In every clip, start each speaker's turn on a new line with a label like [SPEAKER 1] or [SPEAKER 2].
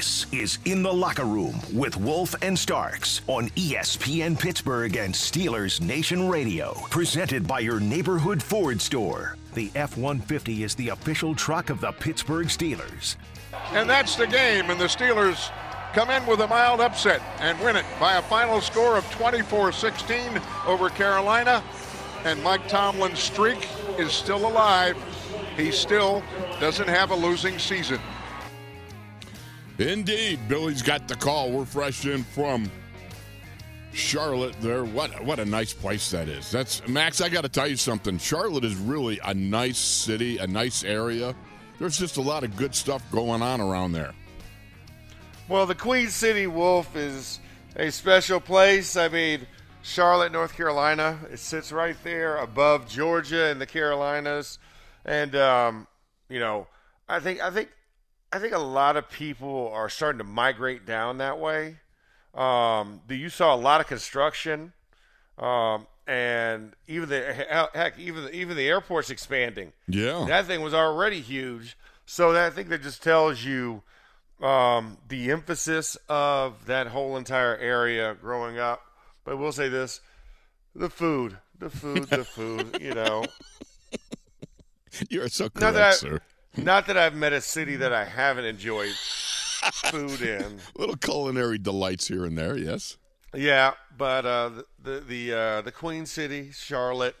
[SPEAKER 1] This is In the Locker Room with Wolf and Starks on ESPN Pittsburgh and Steelers Nation Radio. Presented by your neighborhood Ford store. The F 150 is the official truck of the Pittsburgh Steelers.
[SPEAKER 2] And that's the game, and the Steelers come in with a mild upset and win it by a final score of 24 16 over Carolina. And Mike Tomlin's streak is still alive. He still doesn't have a losing season.
[SPEAKER 3] Indeed, Billy's got the call. We're fresh in from Charlotte. There, what what a nice place that is. That's Max. I got to tell you something. Charlotte is really a nice city, a nice area. There's just a lot of good stuff going on around there.
[SPEAKER 4] Well, the Queen City Wolf is a special place. I mean, Charlotte, North Carolina. It sits right there above Georgia and the Carolinas, and um, you know, I think I think I think a lot of people are starting to migrate down that way. Um, you saw a lot of construction, um, and even the heck, even the, even the airport's expanding.
[SPEAKER 3] Yeah,
[SPEAKER 4] That thing was already huge, so that, I think that just tells you um, the emphasis of that whole entire area growing up. But we'll say this: the food, the food, the food. You know,
[SPEAKER 3] you're so
[SPEAKER 4] Not
[SPEAKER 3] correct,
[SPEAKER 4] that-
[SPEAKER 3] sir.
[SPEAKER 4] Not that I've met a city that I haven't enjoyed food in.
[SPEAKER 3] Little culinary delights here and there. Yes.
[SPEAKER 4] Yeah, but uh, the the the, uh, the Queen City, Charlotte,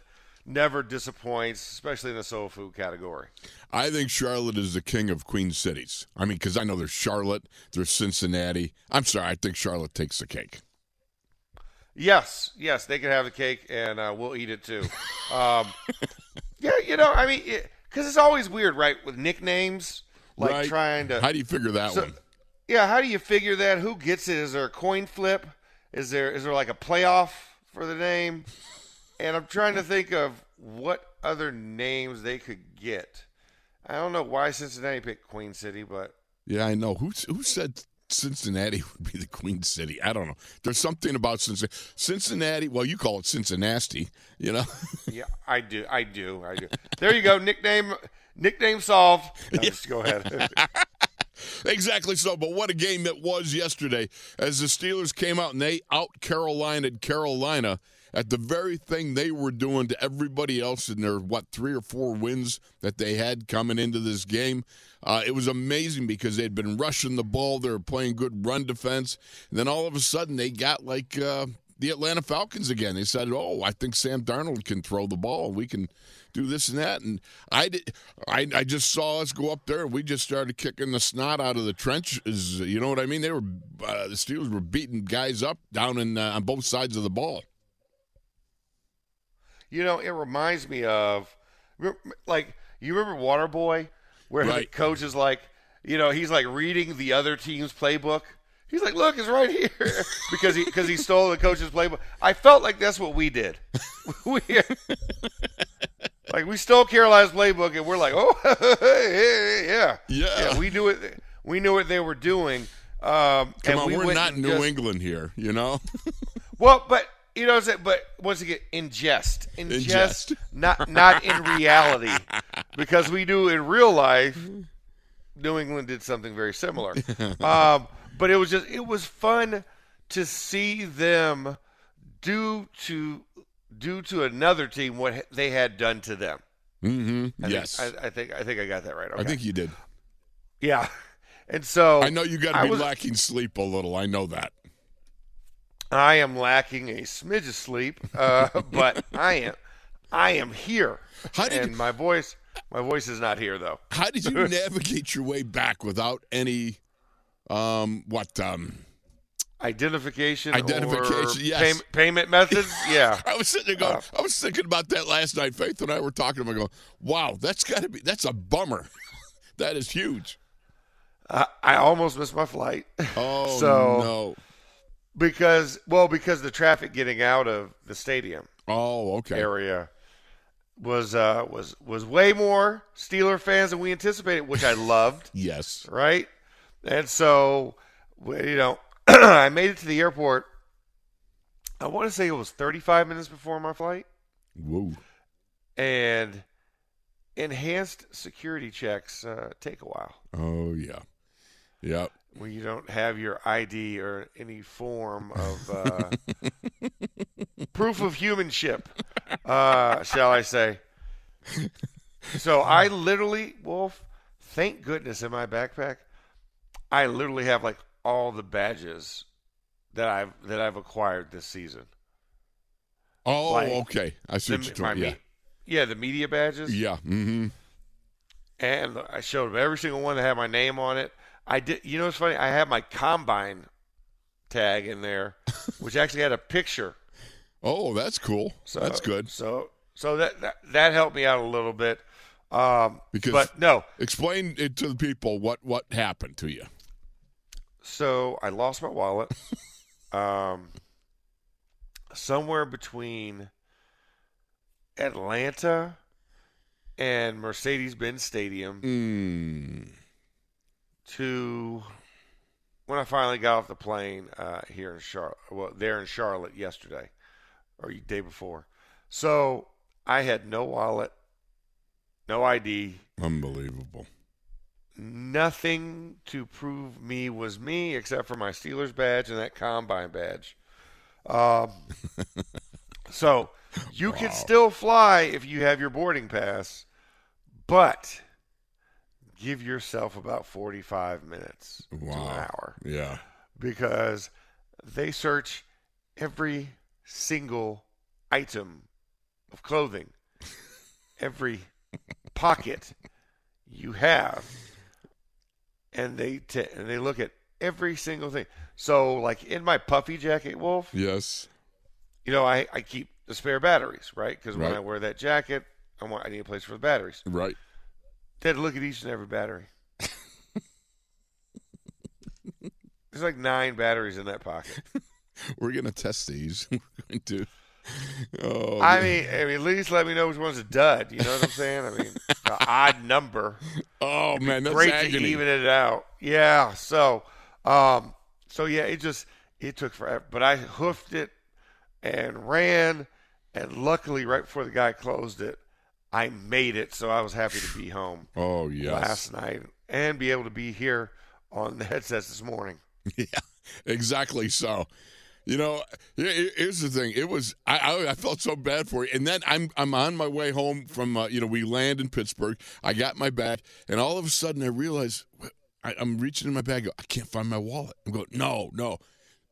[SPEAKER 4] never disappoints, especially in the soul food category.
[SPEAKER 3] I think Charlotte is the king of Queen cities. I mean, because I know there's Charlotte, there's Cincinnati. I'm sorry, I think Charlotte takes the cake.
[SPEAKER 4] Yes, yes, they can have the cake, and uh, we'll eat it too. Um, yeah, you know, I mean, because it's always weird, right, with nicknames, like
[SPEAKER 3] Right.
[SPEAKER 4] trying to.
[SPEAKER 3] How do you figure that
[SPEAKER 4] So-
[SPEAKER 3] one?
[SPEAKER 4] yeah, how do you figure that? Who gets it? Is there a coin flip? Is there is there like a playoff for the name? And I'm trying to think of what other names they could get. I don't know why Cincinnati picked Queen City, but
[SPEAKER 3] Yeah, I know. Who who said Cincinnati would be the Queen City? I don't know. There's something about Cincinnati. Cincinnati. Well, you call it Cincinnati. You know.
[SPEAKER 4] yeah, I do, I do, I do. There you go, nickname nickname solved. No, Just go ahead.
[SPEAKER 3] Exactly so. But what a game it was yesterday as the Steelers came out and they out Carolina Carolina at the very thing they were doing to everybody else in their, what, three or four wins that they had coming into this game. Uh, it was amazing because they'd been rushing the ball. They were playing good run defense. And then all of a sudden they got like uh, the Atlanta Falcons again. They said, oh, I think Sam Darnold can throw the ball. We can do this and that. And I, did, I, I just saw us go up there and we just started kicking the snot out of the trenches. You know what I mean? They were uh, the Steelers were beating guys up down in uh, on both sides of the ball.
[SPEAKER 4] You know, it reminds me of like you remember Waterboy, where the coach is like, you know, he's like reading the other team's playbook. He's like, "Look, it's right here," because he because he stole the coach's playbook. I felt like that's what we did. we, like we stole Carolina's playbook, and we're like, "Oh, hey, yeah,
[SPEAKER 3] Yeah.
[SPEAKER 4] We knew it. We knew what they were doing." Um,
[SPEAKER 3] Come
[SPEAKER 4] and
[SPEAKER 3] on,
[SPEAKER 4] we
[SPEAKER 3] we're not New
[SPEAKER 4] just-
[SPEAKER 3] England here, you know.
[SPEAKER 4] Well, but you know, what I'm saying? but once again, in jest, in,
[SPEAKER 3] In
[SPEAKER 4] jest,
[SPEAKER 3] jest.
[SPEAKER 4] not not in reality, because we do in real life. New England did something very similar, um, but it was just it was fun to see them do to do to another team what they had done to them.
[SPEAKER 3] mm-hmm.
[SPEAKER 4] I think-
[SPEAKER 3] Yes,
[SPEAKER 4] I, I think I think I got that right.
[SPEAKER 3] I think you did.
[SPEAKER 4] yeah, and so
[SPEAKER 3] I know you got to be
[SPEAKER 4] was-
[SPEAKER 3] lacking sleep a little. I know that.
[SPEAKER 4] I am lacking a smidge of sleep, uh, but I am I am here,
[SPEAKER 3] How did
[SPEAKER 4] and
[SPEAKER 3] you-
[SPEAKER 4] my voice my voice is not here though.
[SPEAKER 3] How did you navigate your way back without any, um, what, um,
[SPEAKER 4] Identification,
[SPEAKER 3] Identification,
[SPEAKER 4] or
[SPEAKER 3] yes.
[SPEAKER 4] payment, payment methods. Yeah,
[SPEAKER 3] I was sitting there going,
[SPEAKER 4] Uh,
[SPEAKER 3] I was thinking about that last night. Faith and I were talking. I'm going, wow, that's got to be, that's a bummer. that is huge.
[SPEAKER 4] I, I almost missed my flight.
[SPEAKER 3] Oh
[SPEAKER 4] So-
[SPEAKER 3] no.
[SPEAKER 4] Because well because the traffic getting out of the stadium
[SPEAKER 3] Oh, okay.
[SPEAKER 4] area was uh, was was way more Steeler fans than we anticipated, which I loved.
[SPEAKER 3] Yes.
[SPEAKER 4] right? And so, you know, I made it to the airport. I want to say it was 35 minutes before my flight,
[SPEAKER 3] Whoa.
[SPEAKER 4] and enhanced security checks uh, take a while.
[SPEAKER 3] Oh yeah. Yep.
[SPEAKER 4] When you don't have your ID or any form of uh, proof of humanship, uh, shall I say. So I literally, Wolf, thank goodness in my backpack, I literally have like all the badges that I've that I've acquired this season.
[SPEAKER 3] Oh,
[SPEAKER 4] Like,
[SPEAKER 3] okay. I see what
[SPEAKER 4] The-
[SPEAKER 3] you're
[SPEAKER 4] my
[SPEAKER 3] talking. Yeah,
[SPEAKER 4] me- yeah, the media badges.
[SPEAKER 3] yeah. Mm-hmm.
[SPEAKER 4] and I showed them every single one that had my name on it. I did. You know, what's funny? I had my combine tag in there, which actually had a picture.
[SPEAKER 3] Oh, that's cool.
[SPEAKER 4] So,
[SPEAKER 3] that's good.
[SPEAKER 4] So, so that, that that helped me out a little bit. Um,
[SPEAKER 3] Because-
[SPEAKER 4] but no,
[SPEAKER 3] Explain it to the people what what happened to you.
[SPEAKER 4] so I lost my wallet. um, somewhere between Atlanta and Mercedes-Benz Stadium.
[SPEAKER 3] Mm.
[SPEAKER 4] To when I finally got off the plane uh, here in Charlotte, well, there in Charlotte yesterday or day before. So I had no wallet, no ID,
[SPEAKER 3] Unbelievable.
[SPEAKER 4] nothing to prove me was me except for my Steelers badge and that combine badge. Um, so you can still fly if you have your boarding pass, but give yourself about 45 minutes to an
[SPEAKER 3] Wow.
[SPEAKER 4] hour
[SPEAKER 3] Yeah.
[SPEAKER 4] because they search every single item of clothing, every pocket you have, and they t- and they look at every single thing. So, like in my puffy jacket, Wolf,
[SPEAKER 3] Yes.
[SPEAKER 4] you know, I, I keep the spare batteries, right? Because when I wear that jacket, I want I need a place for the batteries.
[SPEAKER 3] Right.
[SPEAKER 4] They had to look at each and every battery. There's like nine batteries in that pocket.
[SPEAKER 3] We're gonna test these. We're going to. Oh,
[SPEAKER 4] I mean, I mean, at least let me know which one's a dud. You know what I'm saying? I mean, an odd number.
[SPEAKER 3] oh man, that's
[SPEAKER 4] Great
[SPEAKER 3] agony.
[SPEAKER 4] to even it out. Yeah. So, um, so yeah, it just it took forever, but I hoofed it and ran, and luckily, right before the guy closed it, I made it. So I was happy to be home
[SPEAKER 3] oh yes.
[SPEAKER 4] last night and be able to be here on the headsets this morning.
[SPEAKER 3] Yeah, exactly. So, you know, here- here- here's the thing. It was I, I I felt so bad for you, and then I'm I'm on my way home from uh, you know we land in Pittsburgh. I got my bag, and all of a sudden I realize I, I'm reaching in my bag. I, go, I can't find my wallet. I'm going, no, no,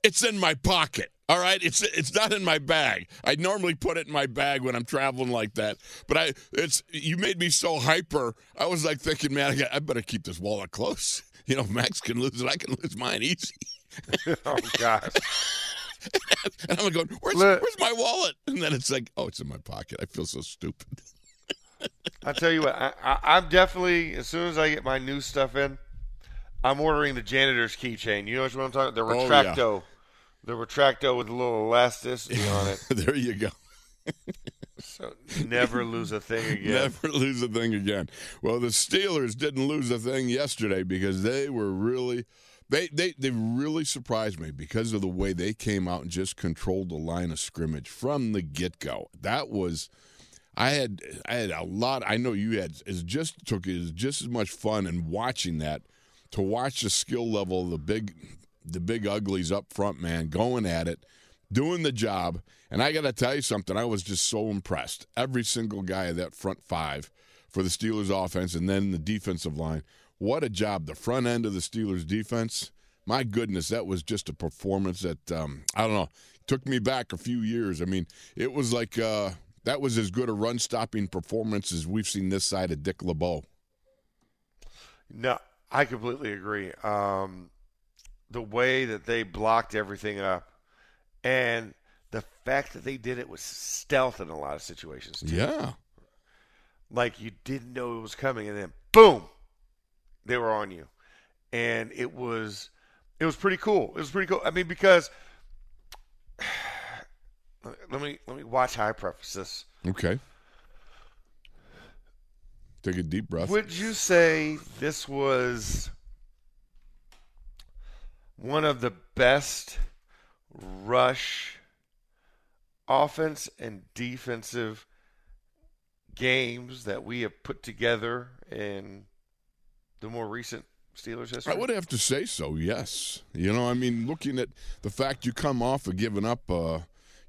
[SPEAKER 3] it's in my pocket. All right, it's it's not in my bag. I normally put it in my bag when I'm traveling like that, but I it's you made me so hyper. I was like thinking, man, I, got, I better keep this wallet close. You know, Max can lose it. I can lose mine easy.
[SPEAKER 4] oh gosh.
[SPEAKER 3] And I'm going, where's,
[SPEAKER 4] Look.
[SPEAKER 3] where's my wallet? And then it's like, oh, it's in my pocket. I feel so stupid.
[SPEAKER 4] I tell you what, I, I, I'm definitely as soon as I get my new stuff in, I'm ordering the janitor's keychain. You know what I'm talking? About? The
[SPEAKER 3] Oh, yeah.
[SPEAKER 4] The retracto with a little elasticity on it.
[SPEAKER 3] there you go.
[SPEAKER 4] So never lose a thing again.
[SPEAKER 3] Never lose a thing again. Well, the Steelers didn't lose a thing yesterday because they were really they they they really surprised me because of the way they came out and just controlled the line of scrimmage from the get go. That was I had I had a lot. I know you had is just took is just as much fun in watching that to watch the skill level of the big the big uglies up front, man, going at it, doing the job. And I got to tell you something. I was just so impressed. Every single guy of that front five for the Steelers offense, and then the defensive line. What a job! The front end of the Steelers defense. My goodness, that was just a performance that um, I don't know took me back a few years. I mean, it was like uh, that was as good a run stopping performance as we've seen this side of Dick LeBeau.
[SPEAKER 4] No, I completely agree. Um, the way that they blocked everything up, and the fact that they did it with stealth in a lot of situations. Too.
[SPEAKER 3] Yeah,
[SPEAKER 4] like you didn't know it was coming, and then boom, they were on you, and it was it was pretty cool. It was pretty cool. I mean, because let me let me watch how I preface this.
[SPEAKER 3] okay. Take a deep breath.
[SPEAKER 4] Would you say this was one of the best rush offense and defensive games that we have put together in the more recent Steelers history?
[SPEAKER 3] I would have to say so. Yes. You know, I mean, looking at the fact you come off of giving up, uh,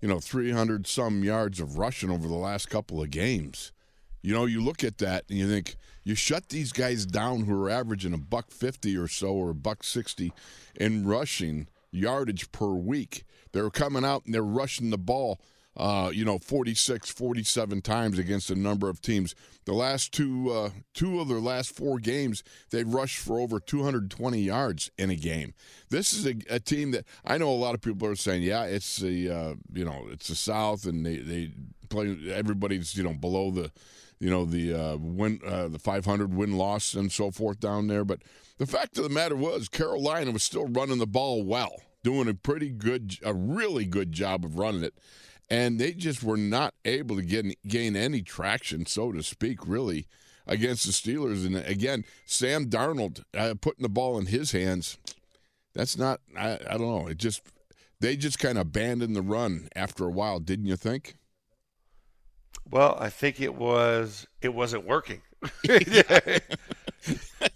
[SPEAKER 3] you know, 300 some yards of rushing over the last couple of games. You know, you look at that and you think you shut these guys down who are averaging a buck 50 or so or a buck 60 in rushing yardage per week. They're coming out and they're rushing the ball uh, you know, 46, 47 times against a number of teams. The last two, uh, two of their last four games, they've rushed for over 220 yards in a game. This is a, a team that I know a lot of people are saying, yeah, it's the, uh, you know, it's the South, and they they play. Everybody's you know below the, you know, the uh, win, uh, the 500 win loss and so forth down there. But the fact of the matter was, Carolina was still running the ball well, doing a pretty good, a really good job of running it and they just were not able to get gain any traction, so to speak, really against the Steelers. And again, Sam Darnold uh, putting the ball in his hands. That's not. I, I don't know. It just they just kind of abandoned the run after a while, didn't you think?
[SPEAKER 4] Well, I think it was it wasn't working.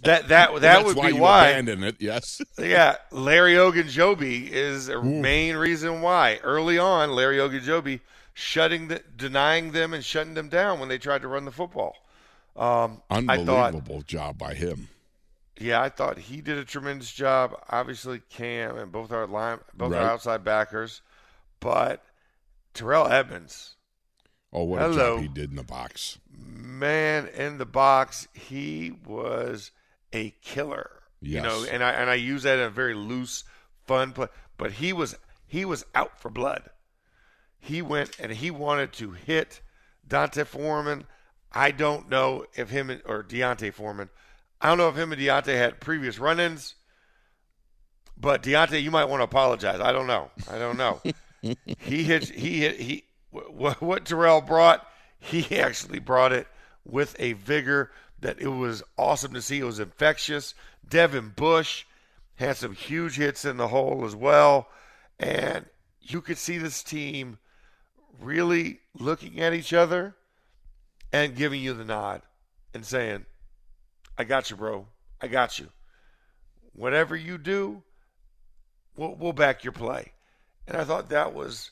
[SPEAKER 4] that that that would
[SPEAKER 3] why
[SPEAKER 4] be why.
[SPEAKER 3] Abandon it, yes.
[SPEAKER 4] yeah, Larry Ogunjobi is a Ooh. main reason why. Early on, Larry Ogunjobi shutting the, denying them and shutting them down when they tried to run the football.
[SPEAKER 3] Um, Unbelievable thought, job by him.
[SPEAKER 4] Yeah, I thought he did a tremendous job. Obviously, Cam and both our line, both right. our outside backers, but Terrell Edmunds.
[SPEAKER 3] Oh, what Hello. a job he did in the box!
[SPEAKER 4] Man, in the box, he was a killer. Yes. You know, and I and I use that in a very loose, fun play. But he was he was out for blood. He went and he wanted to hit D'Onta Foreman. I don't know if him or D'Onta Foreman. I don't know if him and D'Onta had previous run-ins. But D'Onta, you might want to apologize. I don't know. I don't know. he hit. He hit. He what, what Terrell brought. He actually brought it with a vigor that it was awesome to see. It was infectious. Devin Bush had some huge hits in the hole as well. And you could see this team really looking at each other and giving you the nod and saying, I got you, bro. I got you. Whatever you do, we'll, we'll back your play. And I thought that was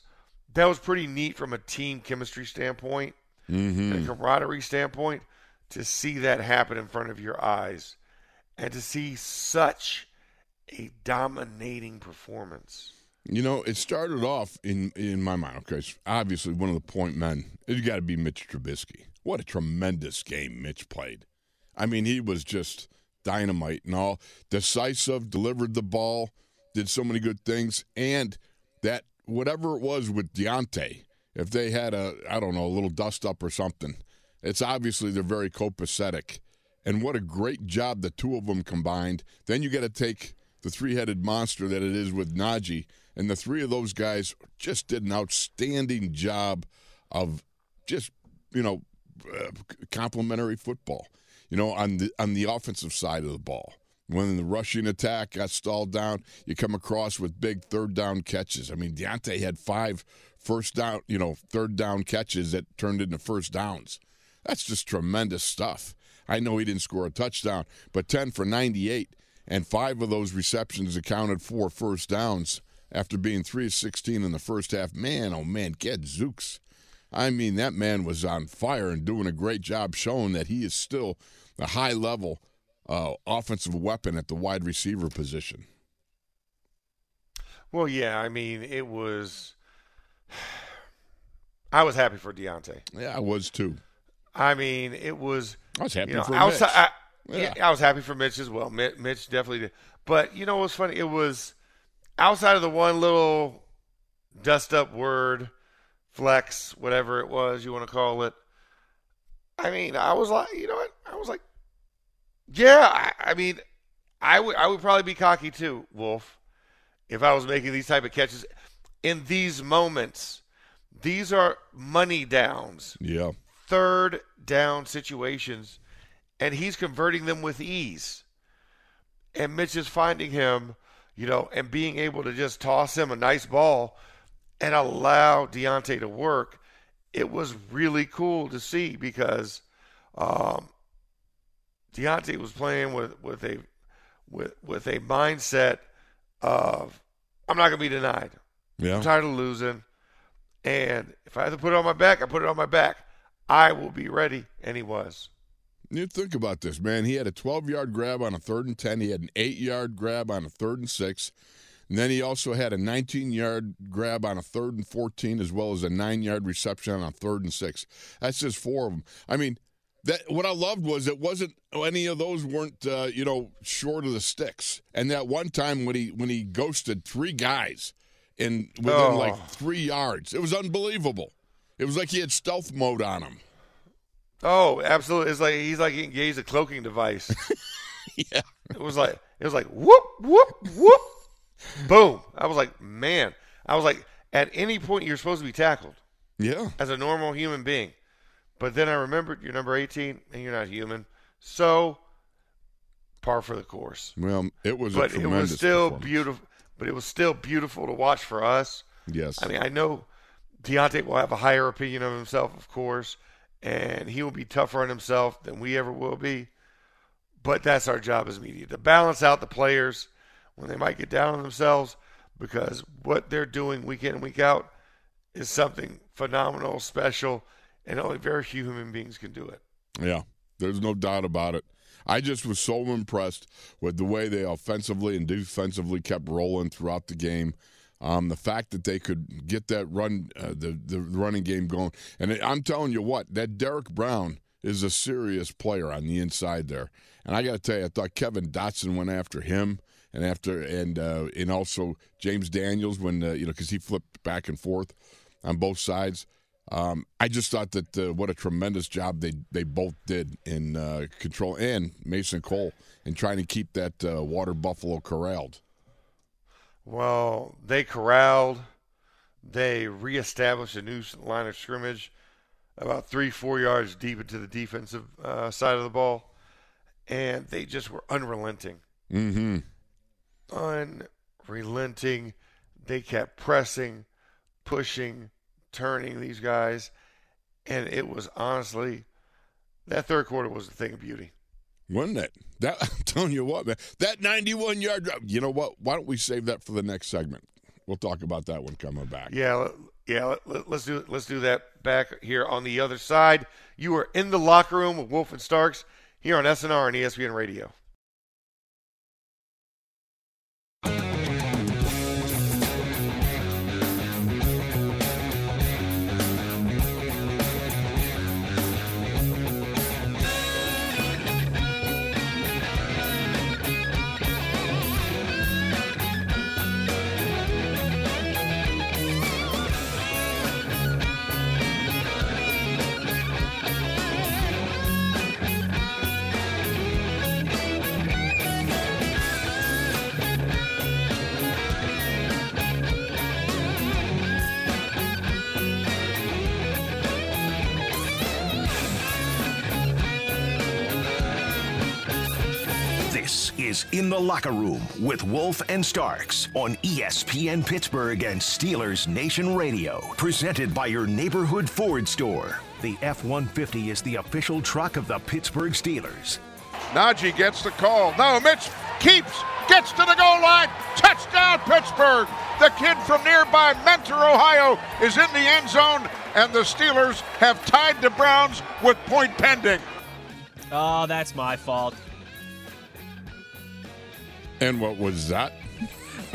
[SPEAKER 4] that was pretty neat from a team chemistry standpoint
[SPEAKER 3] mm-hmm.
[SPEAKER 4] and a camaraderie standpoint to see that happen in front of your eyes and to see such a dominating performance.
[SPEAKER 3] You know, it started off in in my mind. Okay, obviously one of the point men. It's got to be Mitch Trubisky. What a tremendous game Mitch played. I mean, he was just dynamite and all decisive. Delivered the ball, did so many good things, and that whatever it was with Diontae, if they had a I don't know a little dust up or something, it's obviously they're very copacetic. And what a great job the two of them combined. Then you got to take the three headed monster that it is with Najee. And the three of those guys just did an outstanding job of just, you know, uh, complementary football, you know, on the, on the offensive side of the ball. When the rushing attack got stalled down, you come across with big third down catches. I mean, Diontae had five first down, you know, third down catches that turned into first downs. That's just tremendous stuff. I know he didn't score a touchdown, but 10 for 98, and five of those receptions accounted for first downs after being 3 of 16 in the first half. Man, oh man, get Zooks. I mean, that man was on fire and doing a great job showing that he is still a high level uh, offensive weapon at the wide receiver position.
[SPEAKER 4] Well, yeah, I mean, it was. I was happy for Diontae.
[SPEAKER 3] Yeah, I was too.
[SPEAKER 4] I mean, it was.
[SPEAKER 3] I was happy you know, for outside, Mitch.
[SPEAKER 4] I, yeah. yeah. I was happy for Mitch as well. Mitch, Mitch definitely did. But you know what's funny? It was outside of the one little dust up word, flex, whatever it was you want to call it. I mean, I was like, you know what? I was like, yeah. I, I mean, I would I would probably be cocky too, Wolf, if I was making these type of catches in these moments. These are money downs.
[SPEAKER 3] Yeah
[SPEAKER 4] third down situations, and he's converting them with ease. And Mitch is finding him, you know, and being able to just toss him a nice ball and allow Diontae to work. It was really cool to see because um, Diontae was playing with, with a with with a mindset of I'm not going to be denied.
[SPEAKER 3] Yeah.
[SPEAKER 4] I'm tired of losing, and if I have to put it on my back, I put it on my back. I will be ready, and he was.
[SPEAKER 3] You think about this, man. He had a 12 yard grab on a third and 10. He had an 8 yard grab on a third and 6. And then he also had a 19 yard grab on a third and 14, as well as a 9 yard reception on a third and 6. That's just four of them. I mean, that what I loved was it wasn't any of those weren't uh, you know short of the sticks. And that one time when he when he ghosted three guys in within
[SPEAKER 4] Oh.
[SPEAKER 3] like three yards, it was unbelievable. It was like he had stealth mode on him.
[SPEAKER 4] Oh, absolutely! It's like he's like he engaged a cloaking device.
[SPEAKER 3] Yeah.
[SPEAKER 4] It was like it was like whoop whoop whoop, boom. I was like, man. I was like, at any point you're supposed to be tackled
[SPEAKER 3] Yeah.
[SPEAKER 4] as a normal human being, but then I remembered you're number 18 and you're not human, so par for the course.
[SPEAKER 3] Well, it was a
[SPEAKER 4] But it was still beautiful. But it was still beautiful to watch for us.
[SPEAKER 3] Yes.
[SPEAKER 4] I mean, I know Diontae will have a higher opinion of himself, of course, and he will be tougher on himself than we ever will be. But that's our job as media to balance out the players when they might get down on themselves because what they're doing week in and week out is something phenomenal, special, and only very few human beings can do it.
[SPEAKER 3] yeah. There's no doubt about it. I just was so impressed with the way they offensively and defensively kept rolling throughout the game. Um, the fact that they could get that run, uh, the the running game going, and I'm telling you what, that Derrick Brown is a serious player on the inside there. And I got to tell you, I thought Kevin Dotson went after him, and after and uh, and also James Daniels when uh, you know because he flipped back and forth on both sides. Um, I just thought that uh, what a tremendous job they they both did in uh, control and Mason Cole in trying to keep that uh, water buffalo corralled.
[SPEAKER 4] Well, they corralled, they reestablished a new line of scrimmage about three, four yards deep into the defensive uh, side of the ball, and they just were unrelenting.
[SPEAKER 3] Mm-hmm.
[SPEAKER 4] Unrelenting. They kept pressing, pushing, turning these guys, and it was honestly that third quarter was a thing of beauty.
[SPEAKER 3] Wasn't it? That I'm telling you what, man. That 91 yard drive. You know what? Why don't we save that for the next segment? We'll talk about that one coming back.
[SPEAKER 4] Yeah, yeah. Let, let's do let's do that back here on the other side. You are in the locker room with Wolf and Starks here on SNR and ESPN Radio.
[SPEAKER 1] The Locker Room with Wolf and Starks on ESPN Pittsburgh and Steelers Nation Radio. Presented by your neighborhood Ford store. The F 150 is the official truck of the Pittsburgh Steelers.
[SPEAKER 2] Najee gets the call. No, Mitch keeps, gets to the goal line. Touchdown, Pittsburgh. The kid from nearby Mentor, Ohio, is in the end zone, and the Steelers have tied the Browns with point pending.
[SPEAKER 5] Oh, that's my fault.
[SPEAKER 3] And what was that?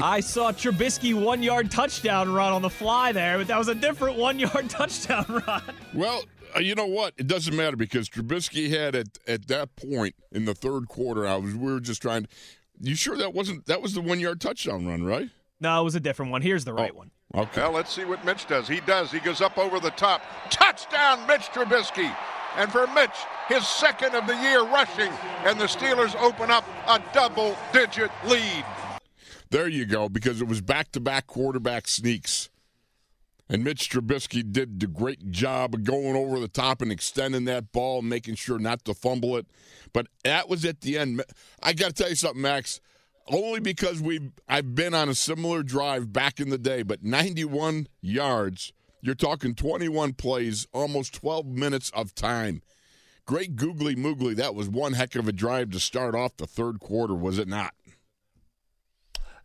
[SPEAKER 5] I saw Trubisky one yard touchdown run on the fly there, but that was a different one yard touchdown run.
[SPEAKER 3] Well, uh, you know what? It doesn't matter because Trubisky had at at that point in the third quarter. I was we were just trying. To, you sure that wasn't that was the one yard touchdown run, right?
[SPEAKER 5] No, it was a different one. Here's the right one.
[SPEAKER 3] Okay.
[SPEAKER 2] Well, let's see what Mitch does. He does. He goes up over the top. Touchdown, Mitch Trubisky. And for Mitch, his second of the year rushing, and the Steelers open up a double digit lead.
[SPEAKER 3] There you go, because it was back to back quarterback sneaks. And Mitch Trubisky did a great job of going over the top and extending that ball, making sure not to fumble it. But that was at the end. I got to tell you something, Max. Only because we I've been on a similar drive back in the day, but 91 yards. You're talking 21 plays, almost 12 minutes of time. Great googly moogly. That was one heck of a drive to start off the third quarter, was it not?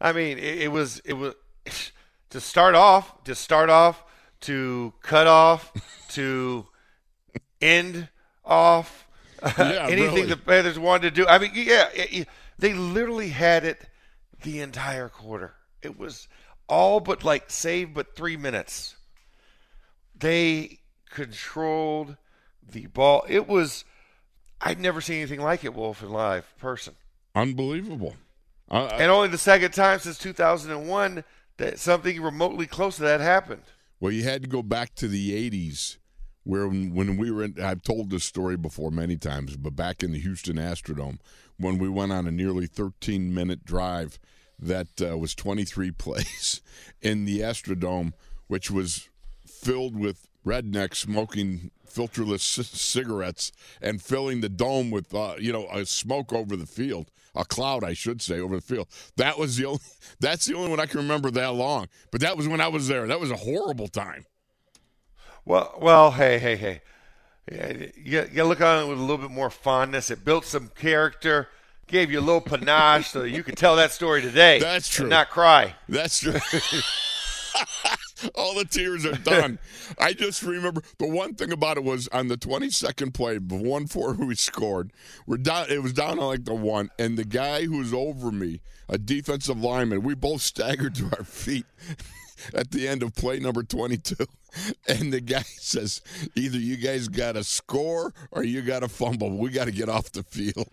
[SPEAKER 4] I mean, it, it was it was to start off, to start off, to cut off, to end off.
[SPEAKER 3] Yeah,
[SPEAKER 4] anything
[SPEAKER 3] really.
[SPEAKER 4] the Panthers wanted to do. I mean, yeah, it- it- they literally had it the entire quarter. It was all but like save but three minutes. They controlled the ball. It was. I'd never seen anything like it, Wolf, in live person.
[SPEAKER 3] Unbelievable. Uh,
[SPEAKER 4] And only the second time since 2001 that something remotely close to that happened.
[SPEAKER 3] Well, you had to go back to the 80s where when, when we were in, I've told this story before many times, but back in the Houston Astrodome, when we went on a nearly 13 minute drive that uh, was 23 plays in the Astrodome, which was filled with rednecks smoking filterless c- cigarettes and filling the dome with, uh, you know, a smoke over the field. A cloud, I should say, over the field. That was the only. That's the only one I can remember that long. But that was when I was there. That was a horrible time.
[SPEAKER 4] Well, well, hey, hey, hey. Yeah, you, you look on it with a little bit more fondness. It built some character, gave you a little panache so you could tell that story today.
[SPEAKER 3] That's
[SPEAKER 4] and
[SPEAKER 3] true.
[SPEAKER 4] not cry.
[SPEAKER 3] That's true. All the tears are done. I just remember the one thing about it was on the 22nd play, one four we scored. We're down. It was down on like the one, and the guy who was over me, a defensive lineman, we both staggered to our feet at the end of play number 22. And the guy says, "Either you guys got to score or you got to fumble. We got to get off the field."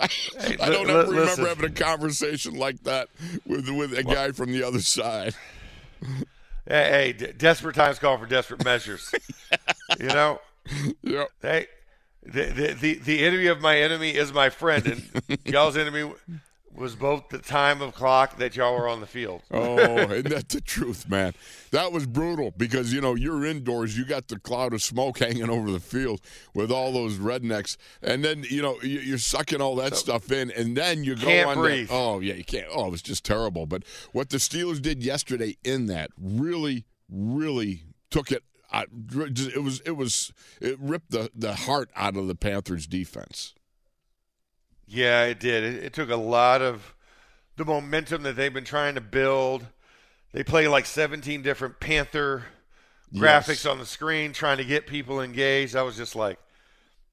[SPEAKER 3] I don't ever remember
[SPEAKER 4] listen.
[SPEAKER 3] having a conversation like that with with a guy from the other side.
[SPEAKER 4] Hey, hey d- desperate times call for desperate measures. you know,
[SPEAKER 3] Yep.
[SPEAKER 4] hey, the, the the the enemy of my enemy is my friend, and y'all's enemy was both the time of clock that y'all were on the field.
[SPEAKER 3] Oh, and that's the truth, man? That was brutal because you know you're indoors, you got the cloud of smoke hanging over the field with all those rednecks, and then you know you- you're sucking all that stuff in, and then you go
[SPEAKER 4] Can't
[SPEAKER 3] on.
[SPEAKER 4] breathe.
[SPEAKER 3] That, oh yeah, you can't. Oh, it was just terrible. But what the Steelers did yesterday in that really, really took it. Uh, I, it was it was it ripped the the heart out of the Panthers defense.
[SPEAKER 4] Yeah, it did. It, it took a lot of the momentum that they've been trying to build. They play like 17 different Panther graphics
[SPEAKER 3] Yes.
[SPEAKER 4] on the screen, trying to get people engaged. I was just like,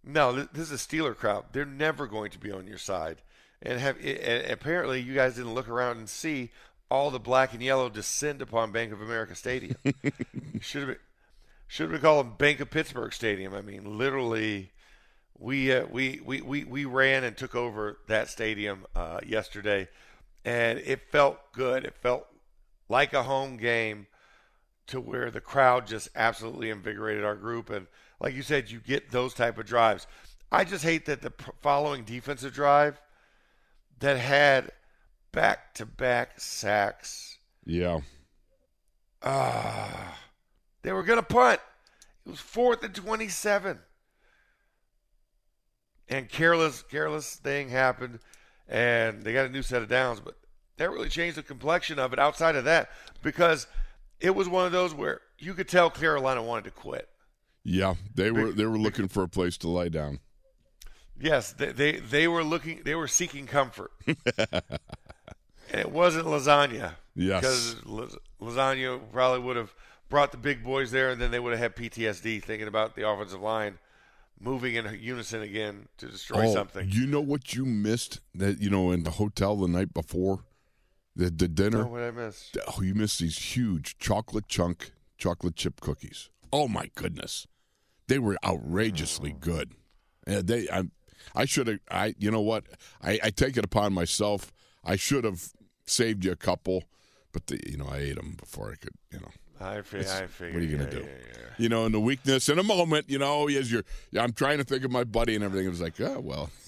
[SPEAKER 4] no, this is a Steeler crowd. They're never going to be on your side. And have and apparently you guys didn't look around and see all the black and yellow descend upon Bank of America Stadium. should have been should have been called Bank of Pittsburgh Stadium. I mean, literally we uh, we, we we we ran and took over that stadium uh, yesterday, and it felt good. It felt like a home game, to where the crowd just absolutely invigorated our group. And like you said, you get those type of drives. I just hate that the following defensive drive that had back to back sacks.
[SPEAKER 3] Yeah.
[SPEAKER 4] Ah, they were gonna punt. It was fourth and twenty-seven, and careless, careless thing happened, and they got a new set of downs. But that really changed the complexion of it. Outside of that, because it was one of those where you could tell Carolina wanted to quit.
[SPEAKER 3] Yeah, they were they were looking for a place to lie down.
[SPEAKER 4] Yes, they they, they were looking, they were seeking comfort, and it wasn't lasagna.
[SPEAKER 3] Yes.
[SPEAKER 4] because lasagna probably would have brought the big boys there, and then they would have had PTSD thinking about the offensive line moving in unison again to destroy
[SPEAKER 3] oh,
[SPEAKER 4] something.
[SPEAKER 3] You know what you missed that you know in the hotel the night before the the dinner.
[SPEAKER 4] know what I missed?
[SPEAKER 3] Oh, you missed these huge chocolate chunk chocolate chip cookies. Oh my goodness, they were outrageously hmm. good. And they, I, I should have. I, you know what? I, I take it upon myself. I should have saved you a couple, but the, you know I ate them before I could. You know.
[SPEAKER 4] I, fi- I figured.
[SPEAKER 3] what are you gonna
[SPEAKER 4] yeah,
[SPEAKER 3] do?
[SPEAKER 4] yeah, yeah.
[SPEAKER 3] You know, in the weakness, in a moment, you know, as you're, I'm trying to think of my buddy and everything. It was like, oh well,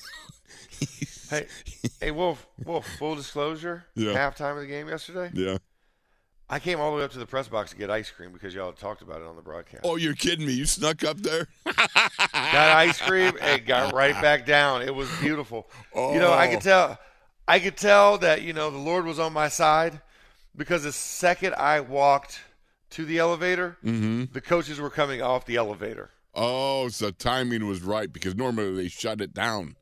[SPEAKER 4] Hey, hey, Wolf. Wolf. Full disclosure.
[SPEAKER 3] Yeah.
[SPEAKER 4] Halftime of the game yesterday,
[SPEAKER 3] yeah.
[SPEAKER 4] I came all the way up to the press box to get ice cream because y'all talked about it on the broadcast.
[SPEAKER 3] Oh, you're kidding me? You snuck up there?
[SPEAKER 4] got ice cream and got right back down. It was beautiful. You know, I
[SPEAKER 3] Oh.
[SPEAKER 4] could tell I could tell that, you know, the Lord was on my side because the second I walked to the elevator, the coaches were coming off the elevator.
[SPEAKER 3] Oh, so timing was right because normally they shut it down,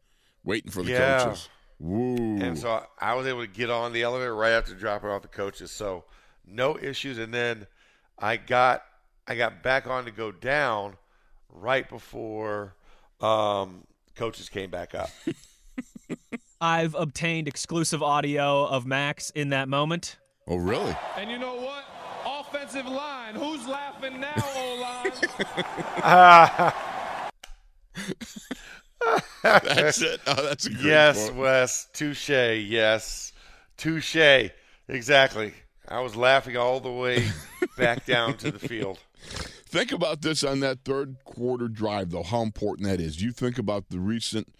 [SPEAKER 3] waiting for the
[SPEAKER 4] Yeah.
[SPEAKER 3] coaches. Woo.
[SPEAKER 4] And so I, I was able to get on the elevator right after dropping off the coaches. So no issues. And then I got I got back on to go down right before um, coaches came back up.
[SPEAKER 5] I've obtained exclusive audio of Max in that moment.
[SPEAKER 3] oh, really?
[SPEAKER 6] And you know what? Offensive line. Who's laughing now, O line?
[SPEAKER 3] That's it. Oh, that's a great
[SPEAKER 4] yes,
[SPEAKER 3] quote.
[SPEAKER 4] Wes. Touche. Yes. Touche. Exactly. I was laughing all the way back down to the field.
[SPEAKER 3] Think about this on that third quarter drive, though, how important that is. You think about the recent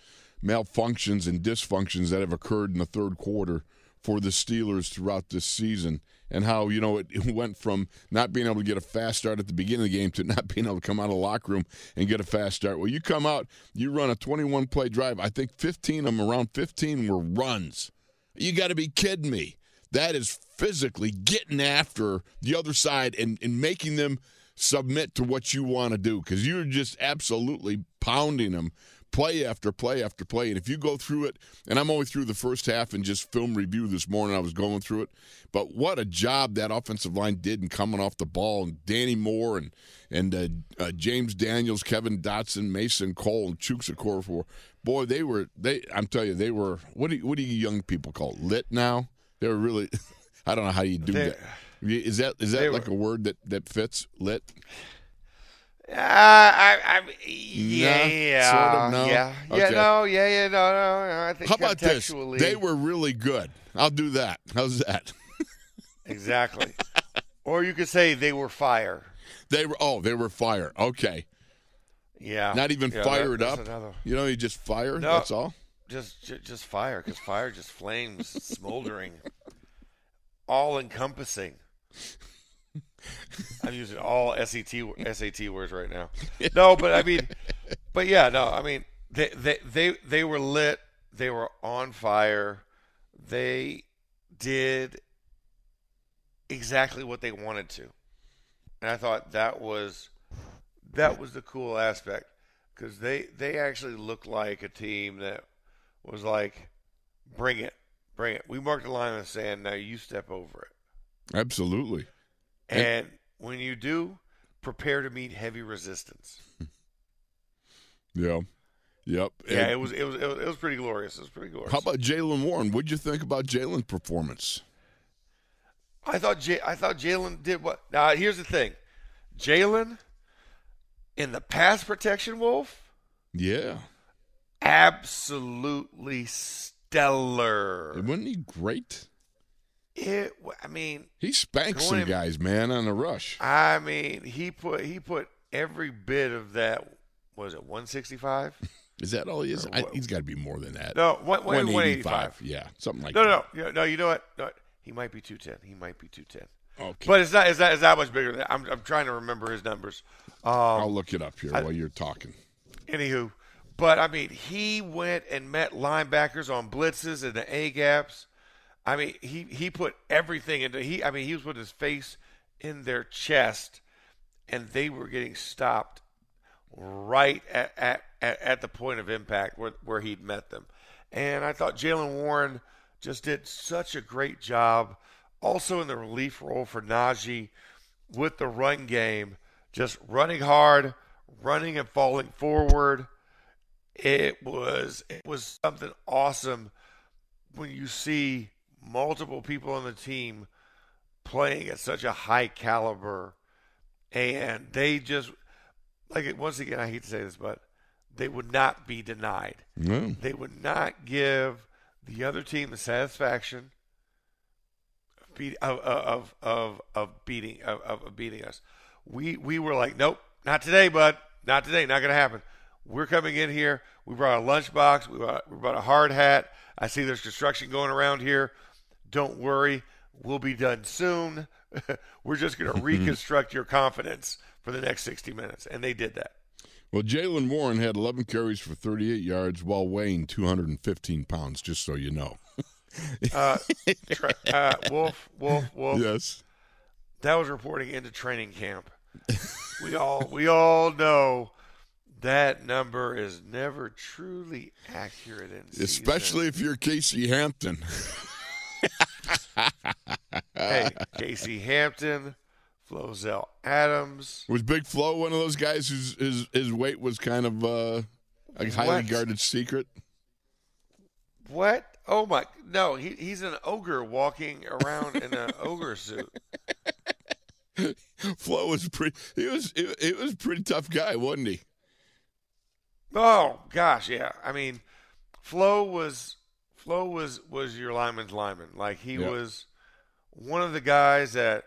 [SPEAKER 3] malfunctions and dysfunctions that have occurred in the third quarter for the Steelers throughout this season, and how, you know, it, went from not being able to get a fast start at the beginning of the game to not being able to come out of the locker room and get a fast start. Well, you come out, you run a 21 play drive. I think 15 of them, around 15 were runs. You got to be kidding me. That is physically getting after the other side and, and making them submit to what you want to do because you're just absolutely pounding them play after play after play. And if you go through it, and I'm only through the first half and just film review this morning, I was going through it. But what a job that offensive line did in coming off the ball. And Danny Moore and and uh, uh, James Daniels, Kevin Dotson, Mason Cole, and Chooks for boy, they were they. I'm telling you, they were. What do you, what do you young people call it? lit now? They were really. I don't know how you do
[SPEAKER 4] They-
[SPEAKER 3] that. Is that is that like
[SPEAKER 4] were-
[SPEAKER 3] a word that that fits lit?
[SPEAKER 4] Uh, I, I, yeah,
[SPEAKER 3] sort of, no?
[SPEAKER 4] yeah, yeah, no, yeah, yeah, no, no. no, I think
[SPEAKER 3] How about this? They were really good. I'll do that. How's that?
[SPEAKER 4] exactly. or you could say they were fire.
[SPEAKER 3] They were oh, they were fire. Okay.
[SPEAKER 4] Yeah,
[SPEAKER 3] Not even
[SPEAKER 4] Yeah,
[SPEAKER 3] fire
[SPEAKER 4] that-
[SPEAKER 3] it up.
[SPEAKER 4] another-
[SPEAKER 3] You know, you just fire.
[SPEAKER 4] No.
[SPEAKER 3] That's all.
[SPEAKER 4] Just, just, just fire, because fire just flames, smoldering, all encompassing. I'm using all SAT SAT words right now. No, but I mean, but yeah, no, I mean, they they they they were lit. They were on fire. They did exactly what they wanted to, and I thought that was that was the cool aspect because they they actually looked like a team that was like, bring it, bring it. We marked the line in the sand. Now you step over it.
[SPEAKER 3] Absolutely.
[SPEAKER 4] And when you do, prepare to meet heavy resistance.
[SPEAKER 3] Yeah. Yep.
[SPEAKER 4] Yeah,
[SPEAKER 3] And
[SPEAKER 4] it was it was it was, it was pretty glorious. It was pretty glorious.
[SPEAKER 3] How about Jaylen Warren? What'd you think about Jaylen's performance?
[SPEAKER 4] I thought J- I thought Jaylen did what? Now here's the thing, Jaylen in the pass protection, Wolf,
[SPEAKER 3] Yeah.
[SPEAKER 4] absolutely stellar.
[SPEAKER 3] Wasn't he great?
[SPEAKER 4] It, I mean,
[SPEAKER 3] He spanked some guys, man, on the rush.
[SPEAKER 4] I mean, he put he put every bit of that. Was it 165?
[SPEAKER 3] Is that all he is? I, he's got to be more than that.
[SPEAKER 4] No, one, one, 185.
[SPEAKER 3] Yeah, something like
[SPEAKER 4] No,
[SPEAKER 3] that.
[SPEAKER 4] no, no, no. No, you know what? No, he might be 210. He might be 210.
[SPEAKER 3] Okay.
[SPEAKER 4] But it's not. It's not. It's not much bigger than that. I'm. I'm trying to remember his numbers. Um,
[SPEAKER 3] I'll look it up here
[SPEAKER 4] I-
[SPEAKER 3] while you're talking.
[SPEAKER 4] Anywho, but I mean, he went and met linebackers on blitzes and the A gaps. I mean, he he put everything into he. I mean, he was with his face in their chest, and they were getting stopped right at at, at, the point of impact where where he'd met them. And I thought Jaylen Warren just did such a great job. Also in the relief role for Najee with the run game, just running hard, running and falling forward. It was it was something awesome when you see multiple people on the team playing at such a high caliber and they just like it once again I hate to say this but they would not be denied.
[SPEAKER 3] No.
[SPEAKER 4] They would not give the other team the satisfaction of beat, of, of, of, of beating of, of beating us. We we were like, nope, not today, bud, not today, not gonna happen. We're coming in here. We brought a lunchbox. We brought, we brought a hard hat. I see there's construction going around here. Don't worry, we'll be done soon. We're just going to reconstruct your confidence for the next 60 minutes, and they did that.
[SPEAKER 3] Well, Jaylen Warren had 11 carries for 38 yards while weighing 215 pounds, just so you know.
[SPEAKER 4] Uh, tra- uh, Wolf, Wolf, Wolf.
[SPEAKER 3] Yes.
[SPEAKER 4] That was reporting into training camp. we all we all know that number is never truly accurate in season.
[SPEAKER 3] Especially if you're Casey Hampton.
[SPEAKER 4] Hey, Casey Hampton, Flozell Adams.
[SPEAKER 3] Was Big Flo one of those guys whose his his weight was kind of uh, a highly
[SPEAKER 4] What?
[SPEAKER 3] guarded secret?
[SPEAKER 4] What? Oh my! No, he, he's an ogre walking around in an ogre suit.
[SPEAKER 3] Flo was pretty. He was he, he was a pretty tough guy, wasn't he?
[SPEAKER 4] Oh gosh, yeah. I mean, Flo was Flo was was your lineman's lineman. Like he
[SPEAKER 3] Yep.
[SPEAKER 4] was one of the guys that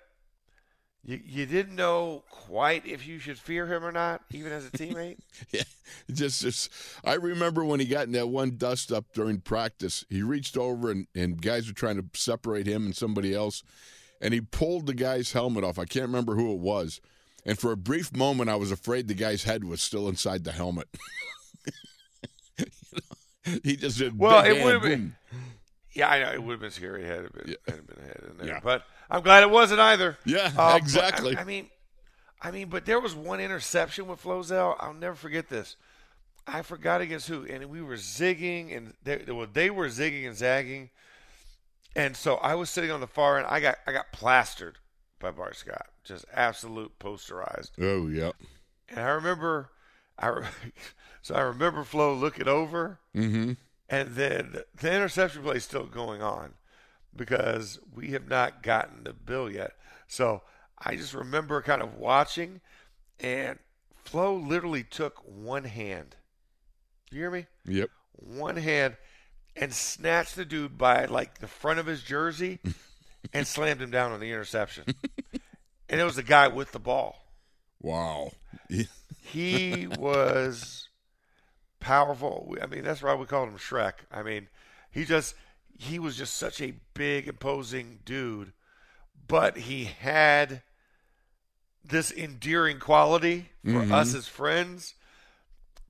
[SPEAKER 4] you you didn't know quite if you should fear him or not, even as a teammate.
[SPEAKER 3] Yeah, just, just I remember when he got in that one dust up during practice. He reached over and, and guys were trying to separate him and somebody else, and he pulled the guy's helmet off. I can't remember who it was, and for a brief moment, I was afraid the guy's head was still inside the helmet. He just did.
[SPEAKER 4] Well, it would've been- yeah, I know it would have been scary had it been,
[SPEAKER 3] Yeah.
[SPEAKER 4] had it been head in there.
[SPEAKER 3] Yeah.
[SPEAKER 4] But I'm glad it wasn't either.
[SPEAKER 3] Yeah,
[SPEAKER 4] Uh,
[SPEAKER 3] exactly.
[SPEAKER 4] I, I mean, I mean, but there was one interception with Flozell. I'll never forget this. I forgot against who, and we were zigging, and they, well, they were zigging and zagging, and so I was sitting on the far end. I got I got plastered by Bart Scott, just absolute posterized.
[SPEAKER 3] Oh yeah.
[SPEAKER 4] And I remember, I so I remember Flo looking over,
[SPEAKER 3] Mm-hmm.
[SPEAKER 4] and then the interception play is still going on because we have not gotten the bill yet. So I just remember kind of watching, and Flo literally took one hand. You hear me?
[SPEAKER 3] Yep.
[SPEAKER 4] One hand and snatched the dude by like the front of his jersey and slammed him down on the interception. and it was the guy with the ball.
[SPEAKER 3] Wow.
[SPEAKER 4] He was powerful. I mean, that's why we called him Shrek. I mean, he just he was just such a big, imposing dude, but he had this endearing quality for mm-hmm. us as friends.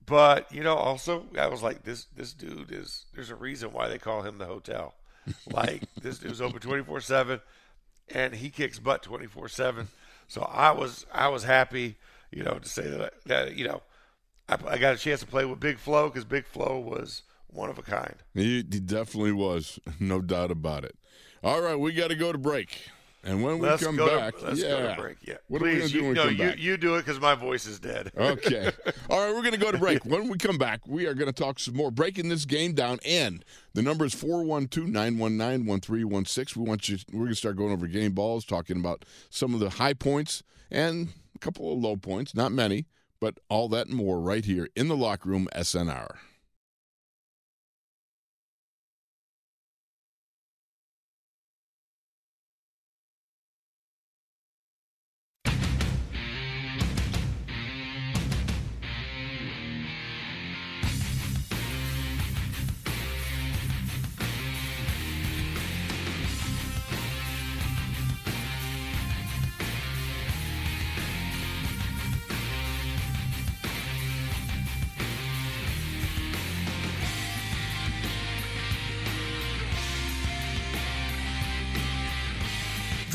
[SPEAKER 4] But you know, also I was like, this this dude is. There's a reason why they call him the hotel. Like this dude's open 24 seven, and he kicks butt 24 seven. So I was I was happy, you know, to say that that you know I, I got a chance to play with Big Flo because Big Flo was one of a kind.
[SPEAKER 3] He, he definitely was, no doubt about it. All right, we got to go to break, and when we
[SPEAKER 4] let's
[SPEAKER 3] come
[SPEAKER 4] go
[SPEAKER 3] back,
[SPEAKER 4] to, let's
[SPEAKER 3] yeah,
[SPEAKER 4] go to break. Yeah,
[SPEAKER 3] What are we
[SPEAKER 4] please,
[SPEAKER 3] do
[SPEAKER 4] you,
[SPEAKER 3] when we
[SPEAKER 4] no,
[SPEAKER 3] come
[SPEAKER 4] you you do it because my voice is dead.
[SPEAKER 3] Okay. All right, we're going to go to break. When we come back, we are going to talk some more, breaking this game down. And the number is 412 919 1316. We want you, we're going to start going over game balls, talking about some of the high points and a couple of low points, not many, but all that and more right here in the locker room, SNR.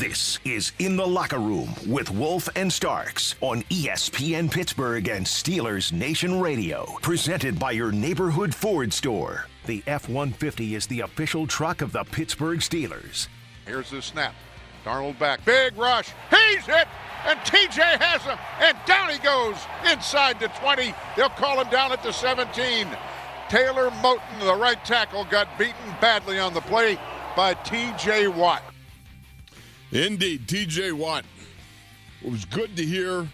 [SPEAKER 1] This is In the Locker Room with Wolf and Starks on ESPN Pittsburgh and Steelers Nation Radio. Presented by your neighborhood Ford store. The F 150 is the official truck of the Pittsburgh Steelers.
[SPEAKER 2] Here's the snap. Darnold back. Big rush. He's hit. And TJ has him. And down he goes inside the 20. They'll call him down at the 17. Taylor Moton, the right tackle, got beaten badly on the play by TJ Watt.
[SPEAKER 3] Indeed, TJ Watt. It was good to hear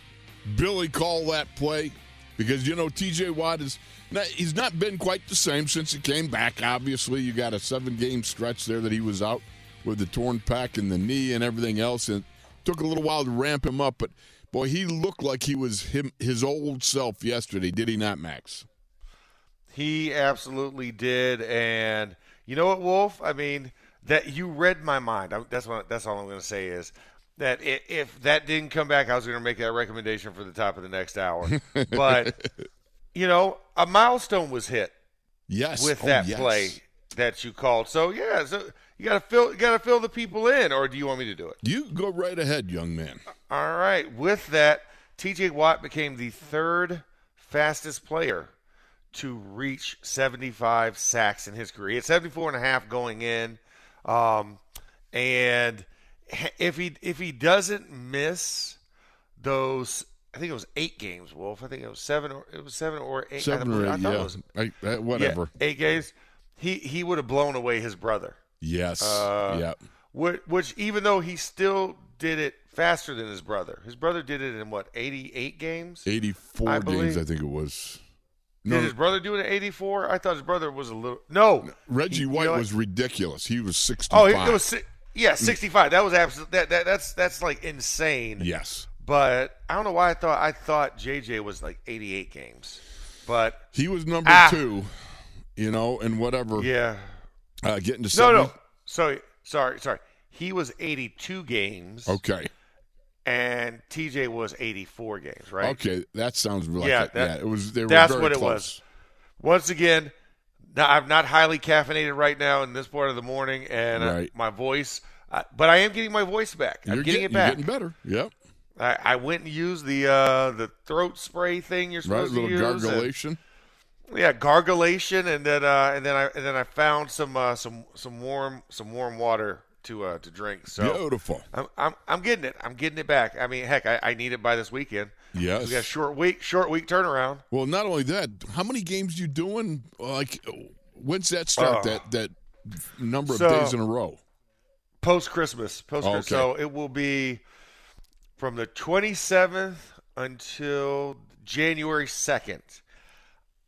[SPEAKER 3] Billy call that play because you know TJ Watt is not, he's not been quite the same since he came back. Obviously, you got a seven game stretch there that he was out with the torn pec and the knee and everything else, and took a little while to ramp him up. But boy, he looked like he was him his old self yesterday, did he not, Max?
[SPEAKER 4] He absolutely did, and you know what, Wolf? I mean, that you read my mind. I, that's what. That's all I'm going to say is that if that didn't come back, I was going to make that recommendation for the top of the next hour. but you know, a milestone was hit
[SPEAKER 3] Yes,
[SPEAKER 4] with
[SPEAKER 3] Oh,
[SPEAKER 4] that
[SPEAKER 3] yes.
[SPEAKER 4] play that you called. So yeah, so you got to fill, you got to fill the people in, or do you want me to do it?
[SPEAKER 3] You go right ahead, young man.
[SPEAKER 4] All right. With that, T.J. Watt became the third fastest player to reach 75 sacks in his career. He had 74 and a half going in. Um, and if he if he doesn't miss those I think it was eight games, Wolf. I think it was seven or it was seven or eight.
[SPEAKER 3] Seven
[SPEAKER 4] I,
[SPEAKER 3] or
[SPEAKER 4] I
[SPEAKER 3] eight,
[SPEAKER 4] thought
[SPEAKER 3] yeah.
[SPEAKER 4] it was
[SPEAKER 3] I, uh, whatever.
[SPEAKER 4] yeah, eight games. He he would have blown away his brother.
[SPEAKER 3] Yes.
[SPEAKER 4] Uh,
[SPEAKER 3] yeah.
[SPEAKER 4] Which, which even though he still did it faster than his brother, his brother did it in what eighty eight games.
[SPEAKER 3] 84
[SPEAKER 4] I
[SPEAKER 3] games, I think it was.
[SPEAKER 4] Did his brother do it eighty four? I thought his brother was a little no.
[SPEAKER 3] Reggie
[SPEAKER 4] He- you
[SPEAKER 3] White
[SPEAKER 4] know
[SPEAKER 3] was ridiculous. He was 65.
[SPEAKER 4] Oh, it, was yeah, sixty five. That was absolute. That, that that's that's like insane.
[SPEAKER 3] Yes.
[SPEAKER 4] But I don't know why I thought I thought JJ was like eighty eight games. But
[SPEAKER 3] He was number
[SPEAKER 4] Ah.
[SPEAKER 3] two, you know, and whatever.
[SPEAKER 4] yeah,
[SPEAKER 3] Uh, getting to
[SPEAKER 4] no,
[SPEAKER 3] 70.
[SPEAKER 4] no. Sorry, sorry, sorry. He was eighty two games.
[SPEAKER 3] Okay.
[SPEAKER 4] And TJ was 84 games, right?
[SPEAKER 3] Okay. That sounds like
[SPEAKER 4] Yeah, that-
[SPEAKER 3] yeah, it was. They were
[SPEAKER 4] that's what it was. Once again, I'm not highly caffeinated right now in this part of the morning, and uh,
[SPEAKER 3] Right.
[SPEAKER 4] my voice, uh, but I am getting my voice back. I'm
[SPEAKER 3] You're
[SPEAKER 4] getting, it back.
[SPEAKER 3] You're getting better. Yep.
[SPEAKER 4] I, I went and used the uh, the throat spray thing you're
[SPEAKER 3] Right.
[SPEAKER 4] Supposed
[SPEAKER 3] little
[SPEAKER 4] to use. and-
[SPEAKER 3] gargulation.
[SPEAKER 4] yeah, gargulation, and then uh, and then I and then I found some uh, some some warm some warm water to uh, to drink. So
[SPEAKER 3] Beautiful.
[SPEAKER 4] I'm, I'm I'm getting it. I'm getting it back. I mean, heck, I, I need it by this weekend.
[SPEAKER 3] Yes.
[SPEAKER 4] We got a short week, short week turnaround.
[SPEAKER 3] Well, not only that, how many games you doing? Like, when's that start?
[SPEAKER 4] Oh.
[SPEAKER 3] that that number of
[SPEAKER 4] So-
[SPEAKER 3] days in a row.
[SPEAKER 4] Post Christmas, post Christmas.
[SPEAKER 3] Okay.
[SPEAKER 4] So it will be from the 27th until January 2nd.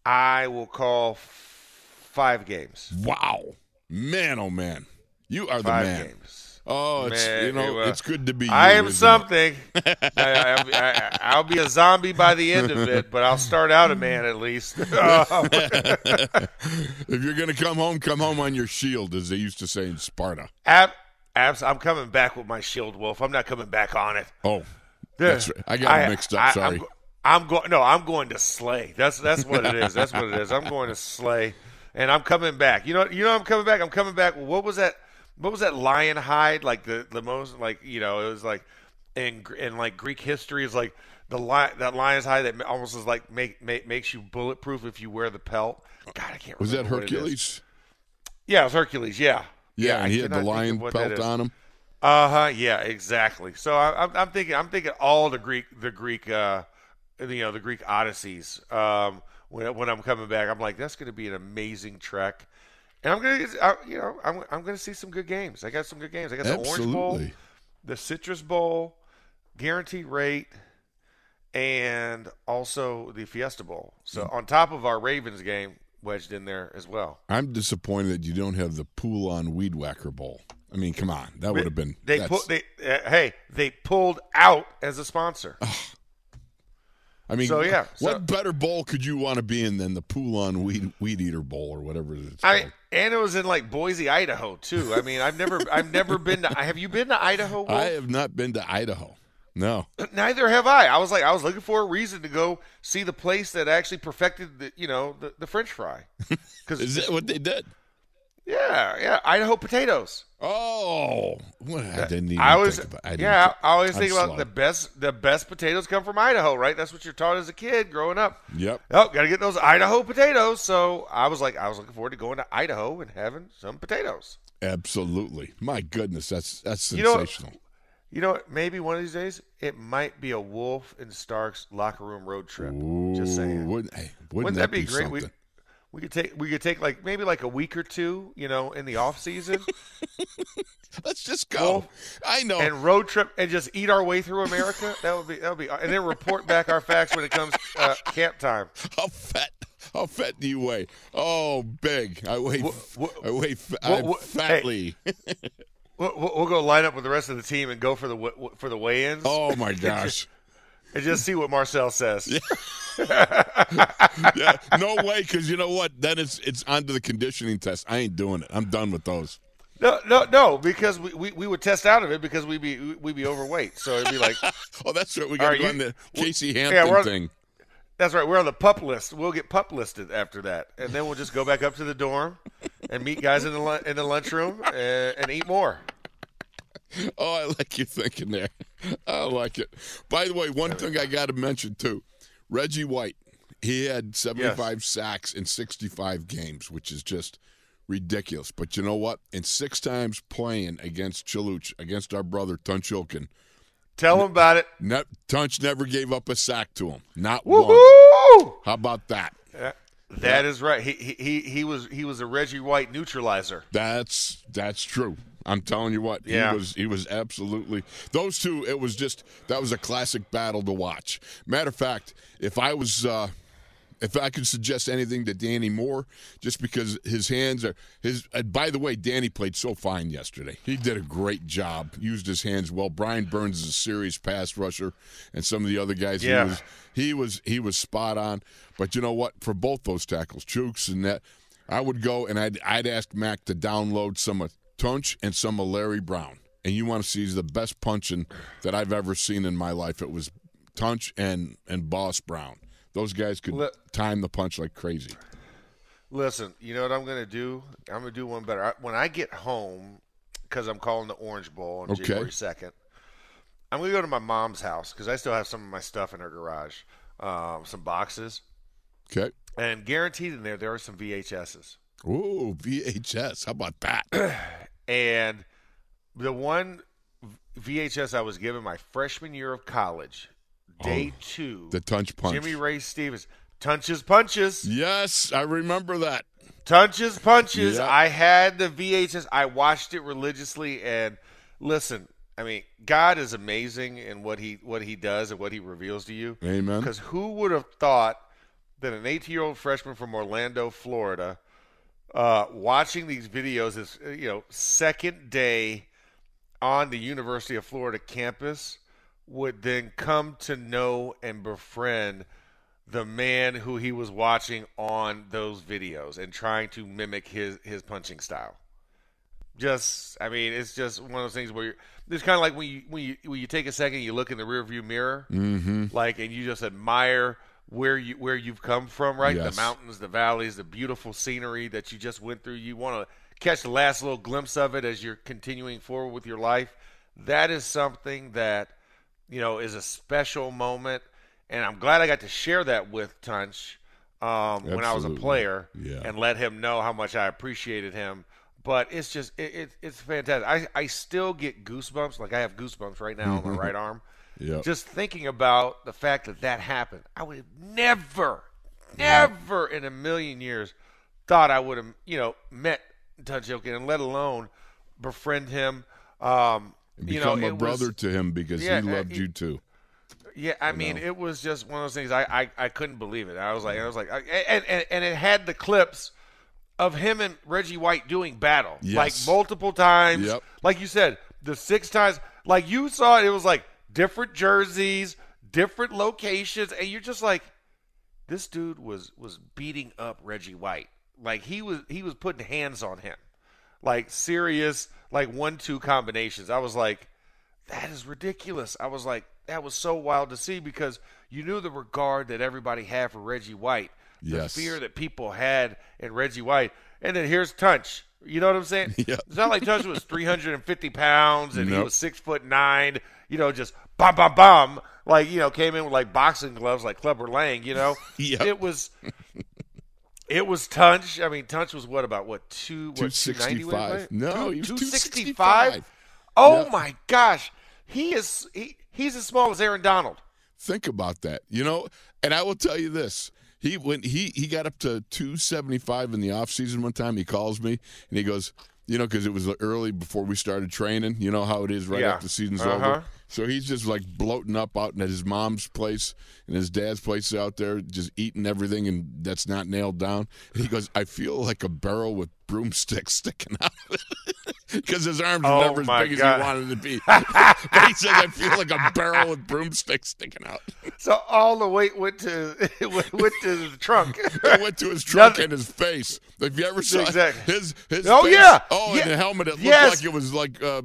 [SPEAKER 4] I will call five games.
[SPEAKER 3] Wow, man, oh man, you are the
[SPEAKER 4] Five
[SPEAKER 3] man.
[SPEAKER 4] games.
[SPEAKER 3] Oh, it's
[SPEAKER 4] Man,
[SPEAKER 3] you know,
[SPEAKER 4] it, uh,
[SPEAKER 3] it's good to be. You,
[SPEAKER 4] I am something. I, I, I, I'll be a zombie by the end of it, but I'll start out a man at least.
[SPEAKER 3] If you're gonna come home, come home on your shield, as they used to say in Sparta.
[SPEAKER 4] Ab, abs, I'm coming back with my shield wolf. I'm not coming back on it.
[SPEAKER 3] Oh, that's right. I got it mixed up.
[SPEAKER 4] I-
[SPEAKER 3] sorry.
[SPEAKER 4] I'm, I'm going. No, I'm going to slay. That's that's what it is. That's what it is. I'm going to slay, and I'm coming back. You know. You know. I'm coming back. I'm coming back. What was that? What was that lion hide? Like the the most like you know it was like in in like Greek history is like the li- that lion's hide that almost is like make, make makes you bulletproof if you wear the pelt. God, I can't.
[SPEAKER 3] Was that. Hercules?
[SPEAKER 4] Yeah, it was Hercules. Yeah.
[SPEAKER 3] Yeah, and he had the
[SPEAKER 4] cannot think of
[SPEAKER 3] lion pelt on him.
[SPEAKER 4] Uh huh. Yeah, exactly. So I, I'm, I'm thinking, I'm thinking all the Greek, the Greek, uh, you know, the Greek Odysseys. Um, when when I'm coming back, I'm like, that's going to be an amazing trek, and I'm gonna, I, you know, I'm I'm gonna see some good games. I got some good games. I got the Orange Bowl, the Citrus Bowl, Guaranteed Rate, and also the Fiesta Bowl. So
[SPEAKER 3] Mm.
[SPEAKER 4] on top of our Ravens game wedged in there as well.
[SPEAKER 3] I'm disappointed that you don't have the Poulan Weed Whacker Bowl. I mean, come on, that would have been.
[SPEAKER 4] They put they uh, hey they pulled out as a sponsor.
[SPEAKER 3] I mean,
[SPEAKER 4] so, yeah,
[SPEAKER 3] what
[SPEAKER 4] so-
[SPEAKER 3] better bowl could you want to be in than the Poulan Weed Weed Eater Bowl or whatever it is?
[SPEAKER 4] I
[SPEAKER 3] called?
[SPEAKER 4] and it was in like Boise, Idaho too. I mean, I've never I've never been to. Have you been to Idaho?
[SPEAKER 3] I have not been to Idaho. No.
[SPEAKER 4] Neither have I. I was like I was looking for a reason to go see the place that actually perfected the you know the, the French fry.
[SPEAKER 3] Cause,
[SPEAKER 4] Is
[SPEAKER 3] that what they did?
[SPEAKER 4] Yeah, yeah, Idaho potatoes.
[SPEAKER 3] Oh, I didn't even
[SPEAKER 4] I always
[SPEAKER 3] think about. I
[SPEAKER 4] yeah,
[SPEAKER 3] thi-
[SPEAKER 4] I always
[SPEAKER 3] I'm
[SPEAKER 4] think about
[SPEAKER 3] slow.
[SPEAKER 4] the best the best potatoes come from Idaho, right? That's what you're taught as a kid growing up.
[SPEAKER 3] Yep.
[SPEAKER 4] Oh, got to get those Idaho potatoes. So I was like, I was looking forward to going to Idaho and having some potatoes.
[SPEAKER 3] Absolutely. My goodness, that's that's
[SPEAKER 4] You know
[SPEAKER 3] sensational.
[SPEAKER 4] You know what? Maybe one of these days it might be a Wolf and Starks locker room road trip. Just saying.
[SPEAKER 3] Wouldn't, hey, wouldn't,
[SPEAKER 4] Wouldn't
[SPEAKER 3] that,
[SPEAKER 4] that be great? We, could take we could take like maybe like a week or two, you know, in the off season
[SPEAKER 3] Let's just go.
[SPEAKER 4] Well,
[SPEAKER 3] I know.
[SPEAKER 4] and road trip and just eat our way through America. That would be that would be and then report back our facts when it comes uh, camp time.
[SPEAKER 3] how fat? How fat do you weigh? Oh, big. I weigh.
[SPEAKER 4] Wh- wh-
[SPEAKER 3] I weigh. Fa-
[SPEAKER 4] wh-
[SPEAKER 3] I'm fatly.
[SPEAKER 4] We'll, we'll we'll go line up with the rest of the team and go for the for the weigh-ins
[SPEAKER 3] oh my gosh.
[SPEAKER 4] And just see what Marcel says.
[SPEAKER 3] yeah, no way. Because you know what? Then it's it's onto the conditioning test. I ain't doing it. I'm done with those.
[SPEAKER 4] No, no, no, because we, we, we would test out of it because we'd be we'd be overweight. So it'd be like,
[SPEAKER 3] Oh, that's right. We got to go on the Casey Hampton
[SPEAKER 4] we're on-
[SPEAKER 3] thing.
[SPEAKER 4] that's right, we're on the pup list. We'll get pup listed after that, and then we'll just go back up to the dorm and meet guys in the in the lunchroom and, and eat more.
[SPEAKER 3] Oh, I like you thinking there. I like it. By the way, one thing I got to mention too: Reggie White. he had 75 sacks in 65 games, which is just ridiculous. But you know what? In six times playing against Chaluch, against our brother Tunch Ilkin,
[SPEAKER 4] Tell him about it.
[SPEAKER 3] ne- Tunch never gave up a sack to him. Not one. How about that?
[SPEAKER 4] That is right. He, he he he was he was a Reggie White neutralizer.
[SPEAKER 3] That's that's true. I'm telling you what,
[SPEAKER 4] Yeah.
[SPEAKER 3] he was he was absolutely those two. It was just that was a classic battle to watch. Matter of fact, if I was uh, if I could suggest anything to Danny Moore, just because his hands are his. And by the way, Danny played so fine yesterday. He did a great job. Used his hands well. Brian Burns is a serious pass rusher, and some of the other guys.
[SPEAKER 4] Yeah.
[SPEAKER 3] He was he was he was spot on. But you know what? For both those tackles, Chooks and that, I would go and I'd I'd ask Mac to download some of Tunch and some of Larry Brown. And you want to see the best punching that I've ever seen in my life. It was Tunch and and Boss Brown. Those guys could time the punch like crazy.
[SPEAKER 4] Listen, you know what I'm going to do? I'm going to do one better. I, when I get home, because I'm calling the Orange Bowl on
[SPEAKER 3] Okay.
[SPEAKER 4] January 2nd, I'm going to go to my mom's house because I still have some of my stuff in her garage, um, some boxes,
[SPEAKER 3] Okay.
[SPEAKER 4] and guaranteed in there there are some VHSs.
[SPEAKER 3] Ooh, VHS. How about that?
[SPEAKER 4] And the one VHS I was given my freshman year of college, oh, day two,
[SPEAKER 3] Oh, the Tunch punch.
[SPEAKER 4] Jimmy Ray Stevens, Tunches Punches.
[SPEAKER 3] Yes, I remember that.
[SPEAKER 4] Tunches punches.
[SPEAKER 3] Yeah.
[SPEAKER 4] I had the VHS. I watched it religiously, and listen. I mean, God is amazing in what he what he does and what he reveals to you.
[SPEAKER 3] Amen.
[SPEAKER 4] Because who would have thought that an 18 year old freshman from Orlando, Florida, uh, watching these videos is uh, you know second day on the University of Florida campus would then come to know and befriend the man who he was watching on those videos and trying to mimic his his punching style. Just, I mean, it's just one of those things where you're, it's kind of like when you when you when you take a second, you look in the rearview mirror, mm-hmm. like, and you just admire where you where you've come from, right?
[SPEAKER 3] Yes.
[SPEAKER 4] The mountains, the valleys, the beautiful scenery that you just went through. You want to catch the last little glimpse of it as you're continuing forward with your life. That is something that you know is a special moment, and I'm glad I got to share that with Tunch um, when I was a player,
[SPEAKER 3] Yeah.
[SPEAKER 4] and let him know how much I appreciated him. But it's just it, it, it's fantastic. I, I still get goosebumps, like I have goosebumps right now on my right arm.
[SPEAKER 3] Yep.
[SPEAKER 4] Just thinking about the fact that that happened, I would have never, never in a million years thought I would have, you know, met Tunch Ilkin and let alone befriend him. Um, you know,
[SPEAKER 3] Become a brother
[SPEAKER 4] was,
[SPEAKER 3] to him because
[SPEAKER 4] Yeah,
[SPEAKER 3] he
[SPEAKER 4] uh,
[SPEAKER 3] loved you too.
[SPEAKER 4] yeah, I mean, it was just one of those things. I, I, I couldn't believe it. I was like, I was like, I, and, and and it had the clips of him and Reggie White doing battle,
[SPEAKER 3] Yes.
[SPEAKER 4] like multiple times.
[SPEAKER 3] Yep.
[SPEAKER 4] Like you said, the six times. Like you saw it, it was like different jerseys, different locations, and you're just like, this dude was was beating up Reggie White. Like he was he was putting hands on him, like serious like one two combinations. I was like, that is ridiculous. I was like, that was so wild to see because you knew the regard that everybody had for Reggie White, the
[SPEAKER 3] Yes.
[SPEAKER 4] fear that people had in Reggie White, and then here's Tunch. You know what I'm saying?
[SPEAKER 3] Yeah.
[SPEAKER 4] It's not like Tunch was 350 pounds and he was six foot nine. You know, just bum bum bum. Like you know, came in with like boxing gloves, like Clubber Lang. You know,
[SPEAKER 3] Yep.
[SPEAKER 4] it was. It was Tunch. I mean, Tunch was what about what two? What, 290 when he
[SPEAKER 3] 265. No,
[SPEAKER 4] Two- 265.
[SPEAKER 3] 265.
[SPEAKER 4] Oh my gosh, he is he, he's as small as Aaron Donald.
[SPEAKER 3] Think about that. You know, and I will tell you this. He when he he got up to 275 in the off season one time. He calls me and he goes, you know, because it was early before we started training. You know how it is right
[SPEAKER 4] Yeah.
[SPEAKER 3] after the season's
[SPEAKER 4] Uh-huh.
[SPEAKER 3] over. So he's just like bloating up out at his mom's place and his dad's place out there, just eating everything, and that's not nailed down. And he goes, I feel like a barrel with broomsticks sticking out because his arms are
[SPEAKER 4] Oh,
[SPEAKER 3] never as big
[SPEAKER 4] God.
[SPEAKER 3] as he wanted to be. but he says, I feel like a barrel with broomsticks sticking out.
[SPEAKER 4] So all the weight went to went went to the trunk.
[SPEAKER 3] It went to his trunk
[SPEAKER 4] Nothing-
[SPEAKER 3] and his face. If you ever saw
[SPEAKER 4] Exactly.
[SPEAKER 3] his his
[SPEAKER 4] Oh,
[SPEAKER 3] face-
[SPEAKER 4] yeah.
[SPEAKER 3] oh,
[SPEAKER 4] Yeah.
[SPEAKER 3] and the helmet, it looked
[SPEAKER 4] Yes.
[SPEAKER 3] like it was like uh,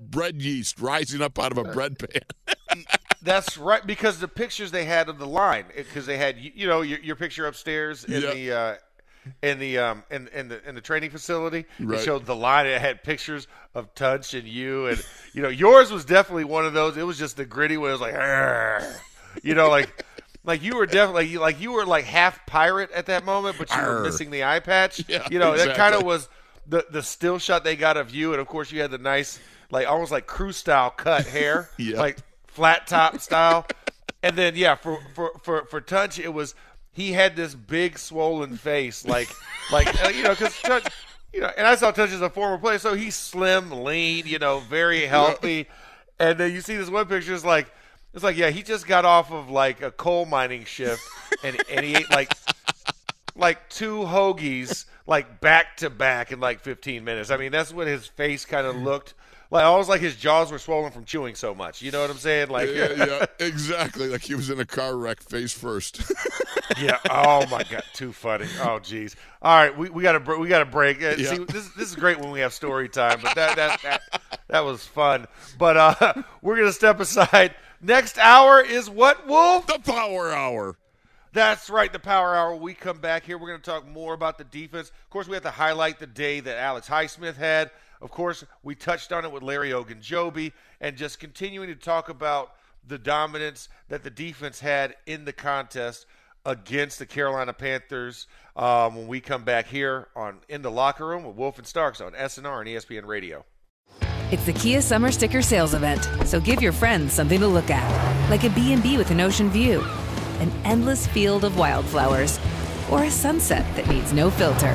[SPEAKER 3] bread yeast rising up out of a bread pan.
[SPEAKER 4] That's right, because the pictures they had of the line, because they had you you know your, your picture upstairs in
[SPEAKER 3] Yeah.
[SPEAKER 4] the uh, in the um in, in the in the training facility.
[SPEAKER 3] Right.
[SPEAKER 4] It showed the line. It had pictures of Tunch and you, and you know yours was definitely one of those. It was just the gritty one. It was like, "Arr." you know, like like you were definitely like you were like half pirate at that moment, but you were missing the eye patch.
[SPEAKER 3] Yeah,
[SPEAKER 4] you know that kind of was the the still shot they got of you, and of course you had the nice like almost like crew style cut hair,
[SPEAKER 3] Yep.
[SPEAKER 4] like flat top style. And then yeah, for for for for Tunch, it was he had this big swollen face, like like uh, you know because. You know, and I saw Tunch as a former player, so he's slim, lean, you know, very healthy. And then you see this one picture, it's like, it's like, yeah, he just got off of like a coal mining shift, and and he ate like like two hoagies like back to back in like 15 minutes. I mean, that's what his face kind of looked like. Almost like his jaws were swollen from chewing so much. You know what I'm saying? Like,
[SPEAKER 3] yeah, yeah, exactly. Like he was in a car wreck face first.
[SPEAKER 4] yeah. Oh my god, too funny. Oh jeez. All right, we, we got to we got to break. Uh,
[SPEAKER 3] Yeah.
[SPEAKER 4] See, this this is great when we have story time, but that that that, that was fun. But uh, we're gonna step aside. Next hour is what Wolf?
[SPEAKER 3] the Power Hour.
[SPEAKER 4] That's right, the Power Hour. When we come back here, we're going to talk more about the defense. Of course, we have to highlight the day that Alex Highsmith had. Of course, we touched on it with Larry Ogunjobi, and just continuing to talk about the dominance that the defense had in the contest against the Carolina Panthers um, when we come back here on In the Locker Room with Wolf and Starks on SNR and ESPN Radio.
[SPEAKER 7] It's the Kia Summer Sticker Sales Event, so give your friends something to look at, like a B&B with an ocean view, an endless field of wildflowers, or a sunset that needs no filter.